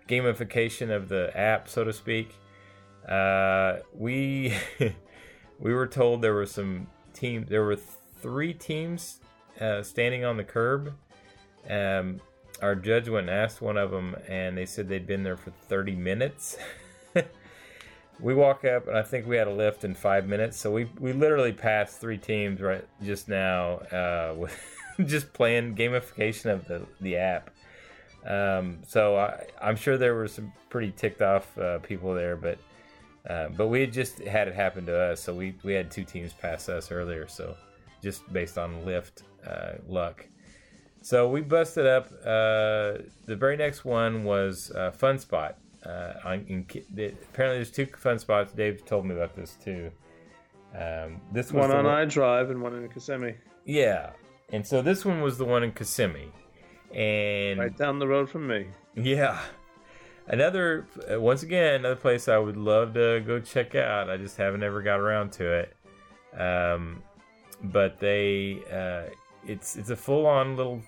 gamification of the app, so to speak. Uh, we <laughs> we were told there were some teams. There were three teams uh, standing on the curb. Um, our judge went and asked one of them, and they said they'd been there for 30 minutes. <laughs> we walk up, and I think we had a lift in five minutes. So we we literally passed three teams right just now uh, <laughs> with just playing gamification of the the app. Um, so I, I'm sure there were some pretty ticked off uh, people there, but uh, but we had just had it happen to us, so we we had two teams pass us earlier. So just based on Lyft uh, luck. So we busted up. Uh, the very next one was uh, Fun Spot. Uh, in, the, apparently, there's two fun spots. Dave told me about this too. Um, this one on I Drive and one in Kissimmee. Yeah, and so this one was the one in Kissimmee, and right down the road from me. Yeah, another uh, once again another place I would love to go check out. I just haven't ever got around to it. Um, but they, uh, it's it's a full on little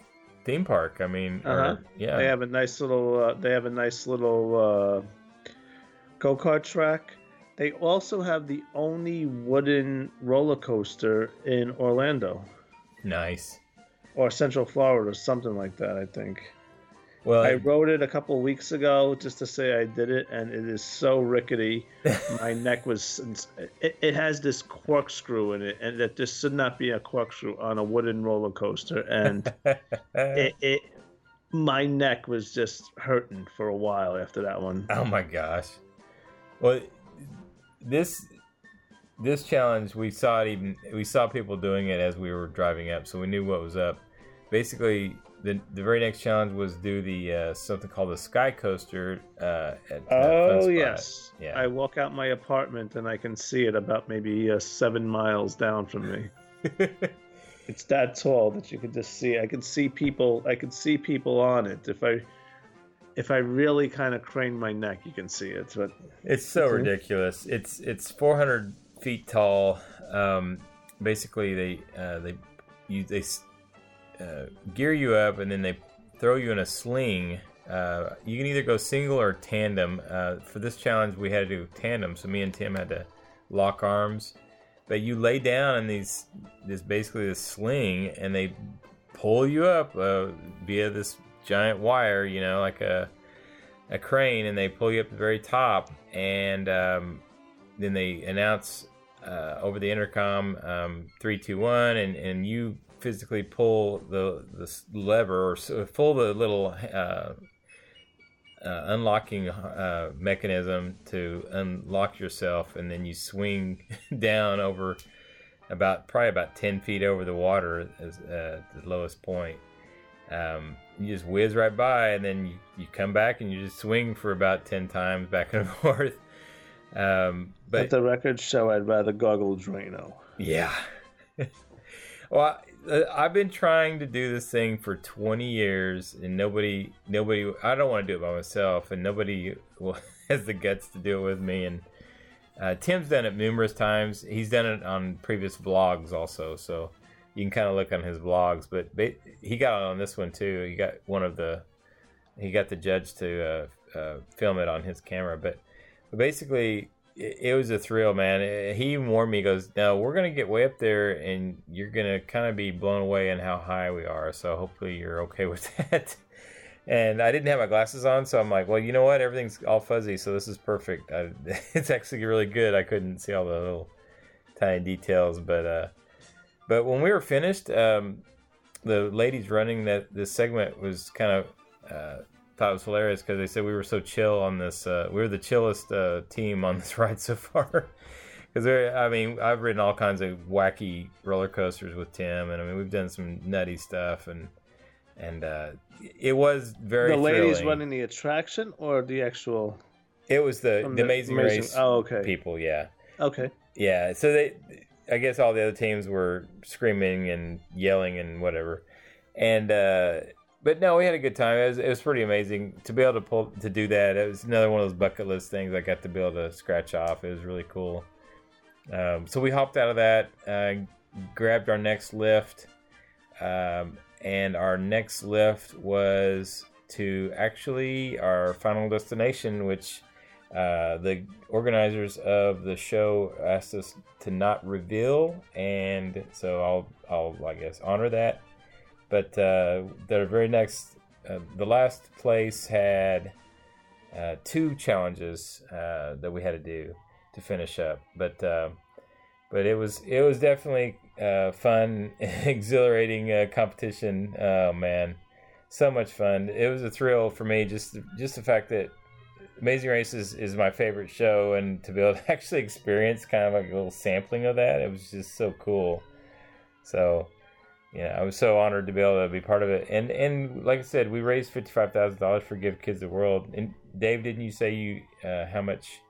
theme park. I mean, uh-huh. or, yeah, they have a nice little uh, they have a nice little uh, go kart track. They also have the only wooden roller coaster in Orlando. Nice. Or Central Florida, or something like that. I think. Well, I wrote it a couple weeks ago just to say I did it, and it is so rickety. <laughs> My neck was. It, it, has this corkscrew in it, and that this should not be a corkscrew on a wooden roller coaster. And <laughs> it, it, my neck was just hurting for a while after that one. Oh my gosh! Well, this this challenge we saw it even we saw people doing it as we were driving up, so we knew what was up. Basically, the the very next challenge was do the uh, something called the sky coaster uh, at oh yes. Yeah. I walk out my apartment and i can see it about maybe uh, seven miles down from me. <laughs> It's that tall that you can just see i can see people i can see people on it. If i if i really kind of crane my neck you can see it but it's so mm-hmm. ridiculous. It's it's 400 feet tall. Um, basically they uh, they you they uh, gear you up and then they throw you in a sling. Uh, you can either go single or tandem. Uh, for this challenge, we had to do tandem, so me and Tim had to lock arms. But you lay down in these, this basically this sling, and they pull you up uh, via this giant wire, you know, like a a crane, and they pull you up the very top, and um, then they announce uh, over the intercom um, three, two, one, and and you physically pull the the lever or pull the little uh, uh, unlocking uh, mechanism to unlock yourself, and then you swing <laughs> down over about probably about ten feet over the water as uh, the lowest point. Um, you just whiz right by, and then you, you come back and you just swing for about ten times back <laughs> and forth. Um, but Let the records show I'd rather goggle Drano. Yeah. <laughs> well, I've been trying to do this thing for 20 years, and nobody, nobody. I don't want to do it by myself, and nobody <laughs> has the guts to do it with me. And uh, Tim's done it numerous times. He's done it on previous vlogs also, so you can kind of look on his vlogs. But he got on this one too. He got one of the, he got the judge to uh, uh, film it on his camera. But basically, it, was a thrill, man. He even warned me. He goes, "No, we're gonna get way up there, and you're gonna kind of be blown away in how high we are. So hopefully you're okay with <laughs> that." and I didn't have my glasses on, so I'm like, "Well, you know what? Everything's all fuzzy, so this is perfect. I, <laughs> it's actually really good. I couldn't see all the little tiny details, but uh, but when we were finished, um, the ladies running that this segment was kind of." Uh, thought it was hilarious because they said we were so chill on this. Uh, we were the chillest uh, team on <laughs> this ride so far. <laughs> Because I mean, I've ridden all kinds of wacky roller coasters with Tim, and I mean, we've done some nutty stuff, and and uh, it was very. The ladies thrilling. running the attraction or the actual. It was the, the, the amazing, amazing, race. Oh, okay. People, yeah. Okay. Yeah, so they, I guess all the other teams were screaming and yelling and whatever, and uh, but no, we had a good time. It was, it was pretty amazing to be able to pull to do that. It was another one of those bucket list things I got to be able to scratch off. It was really cool. Um, so we hopped out of that, uh, grabbed our next lift, um, and our next lift was to actually our final destination, which uh, the organizers of the show asked us to not reveal, and so I'll I'll I guess honor that. But uh, the very next, uh, the last place had uh, two challenges uh, that we had to do to finish up, but uh, but it was it was definitely fun, <laughs> exhilarating competition. Oh man, so much fun! It was a thrill for me just just the fact that Amazing Race is, is my favorite show, and to be able to <laughs> actually experience kind of like a little sampling of that, it was just so cool. So, yeah, I was so honored to be able to be part of it. And and like I said, we raised fifty five thousand dollars for Give Kids the World. And Dave, didn't you say you uh, how much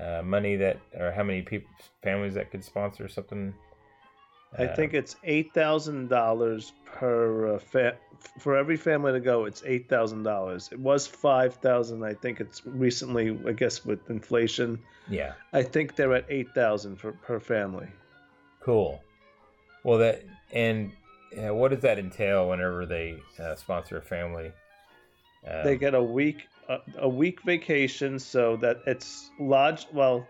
uh, money that or how many people families that could sponsor something? I uh, think it's eight thousand dollars per uh, fa- for every family to go. It's eight thousand dollars. It was five thousand. I think it's recently. I guess with inflation. Yeah. I think they're at eight thousand for per family. Cool. Well, that and uh, what does that entail whenever they uh, sponsor a family? Um, they get a week a, a, week vacation, so that it's lodge well,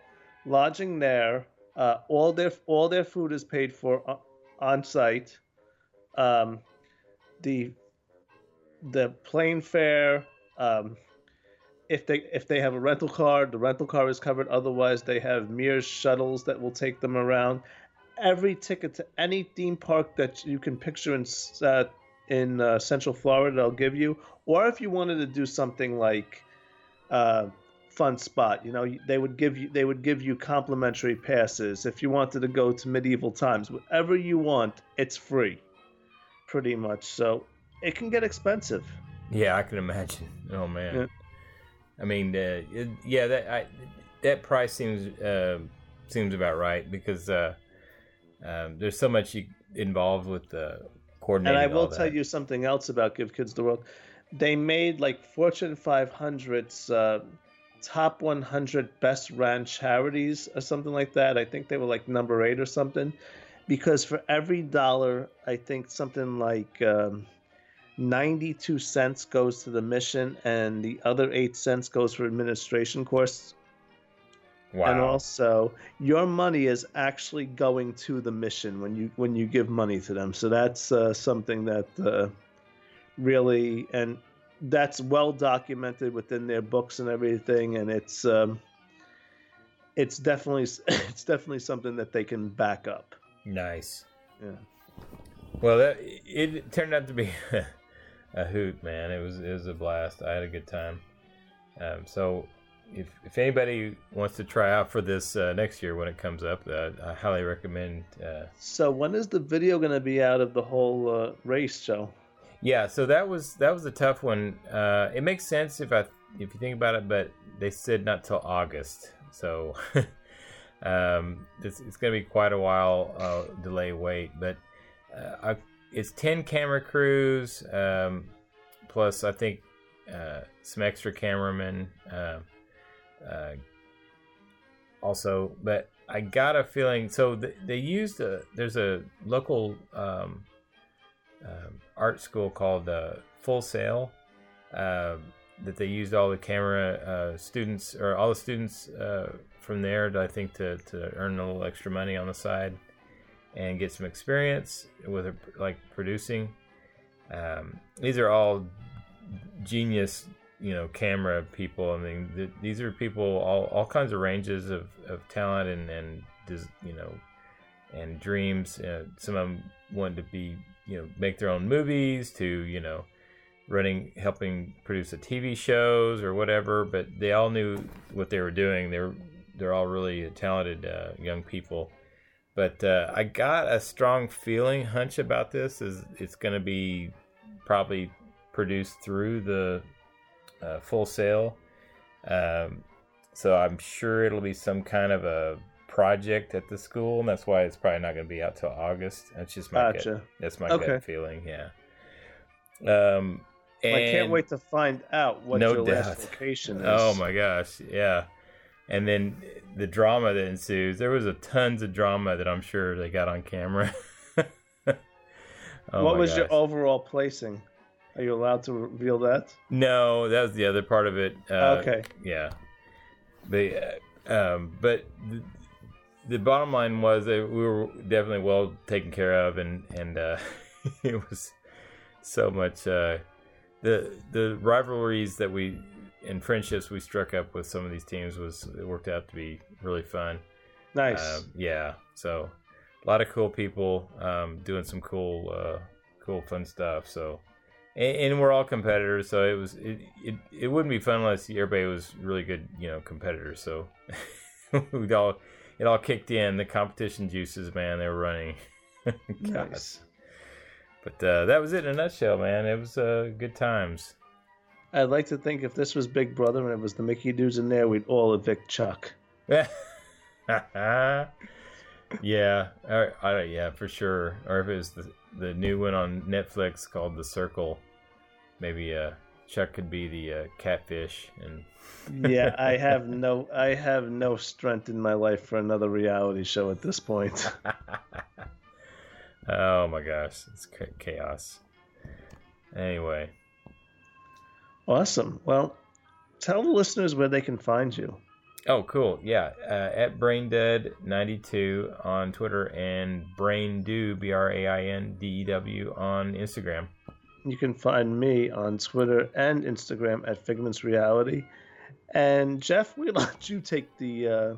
lodging there. Uh, all their all their food is paid for uh, on site. Um, the the plane fare. Um, if they if they have a rental car, the rental car is covered. Otherwise, they have mere shuttles that will take them around. Every ticket to any theme park that you can picture in uh, in uh, Central Florida, they'll give you. Or if you wanted to do something like uh, Fun Spot, you know, they would give you they would give you complimentary passes. If you wanted to go to medieval times, whatever you want, it's free, pretty much. So it can get expensive. Yeah, I can imagine. Oh man. Yeah. I mean, uh, it, yeah, that I, that price seems uh, seems about right because uh, um, there's so much you, involved with the coordinating. And I will tell you something else about Give Kids the World. They made like Fortune 500's uh, top 100 best ran charities or something like that. I think they were like number eight or something. Because for every dollar, I think something like um, 92 cents goes to the mission and the other 8 cents goes for administration costs. Wow. And also, your money is actually going to the mission when you when you give money to them. So that's uh, something that uh, really and that's well documented within their books and everything, and it's um, it's definitely <laughs> it's definitely something that they can back up. Nice. Yeah. Well, that, it turned out to be <laughs> a hoot, man. It was it was a blast. I had a good time. Um, so if if anybody wants to try out for this uh, next year when it comes up, uh, I highly recommend. Uh, so when is the video going to be out of the whole uh, race show? Yeah, so that was that was a tough one. Uh, it makes sense if I if you think about it, but they said not till August, so <laughs> um, it's, it's going to be quite a while uh, delay wait. But I, it's ten camera crews um, plus I think some extra cameramen. Uh, also, but I got a feeling. So th- they used a. There's a local um, uh, art school called uh, Full Sail um, that they used all the camera uh, students or all the students uh, from there. To, I think to to earn a little extra money on the side and get some experience with like producing. Um, these are all genius you know camera people. I mean, th- these are people all all kinds of ranges of, of talent and and you know and dreams. Uh, some of them wanted to be you know make their own movies to you know running helping produce a TV shows or whatever. But they all knew what they were doing. They're they're all really talented uh, young people. But uh, I got a strong feeling, hunch about this is it's going to be probably produced through the uh, Full Sail. Um, so I'm sure it'll be some kind of a project at the school, and that's why it's probably not going to be out till August. That's just my gotcha. gut. That's my okay. gut feeling. Yeah. Um, and I can't wait to find out what No your doubt. last location <laughs> is. Oh my gosh, yeah. And then the drama that ensues. There was a tons of drama that I'm sure they got on camera. <laughs> Oh what was your overall placing? Are you allowed to reveal that? No, that was the other part of it. Uh, okay. Yeah. The uh, um, but the, the bottom line was that we were definitely well taken care of, and and uh, <laughs> it was so much uh, the the rivalries that we and friendships we struck up with some of these teams was it worked out to be really fun. Nice. Um, yeah, so a lot of cool people um, doing some cool, uh, cool, fun stuff. So, and, and we're all competitors, so it was it, it it wouldn't be fun unless everybody was really good, you know, competitors. So, <laughs> we all it all kicked in. The competition juices, man, they were running. <laughs> Nice. But uh, that was it in a nutshell, man. It was uh, good times. I'd like to think if this was Big Brother and it was the Mickey dudes in there, we'd all evict Chuck. <laughs> yeah, or, I, yeah, for sure. Or if it was the the new one on Netflix called The Circle, maybe uh, Chuck could be the uh, catfish, and <laughs> Yeah, I have no, I have no strength in my life for another reality show at this point. <laughs> oh my gosh, it's chaos. Anyway, Awesome. Well, tell the listeners where they can find you. Oh cool, yeah, uh, at BrainDead92 on Twitter and BrainDew B R A I N D E W on Instagram. You can find me on Twitter and Instagram at Figments Reality. And Jeff, we <laughs> let you take the uh,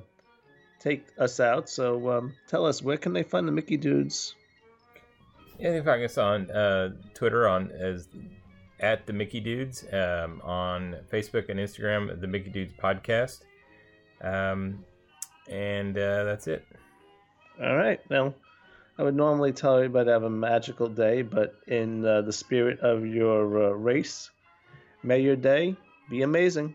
take us out. So um, tell us where can they find the Mickey dudes? Yeah, they can find us on uh, Twitter on as at the Mickey Dudes, um, on Facebook and Instagram, the Mickey Dudes Podcast, um, and uh, that's it. All right. Well, I would normally tell everybody to have a magical day, but in uh, the spirit of your uh, race, may your day be amazing.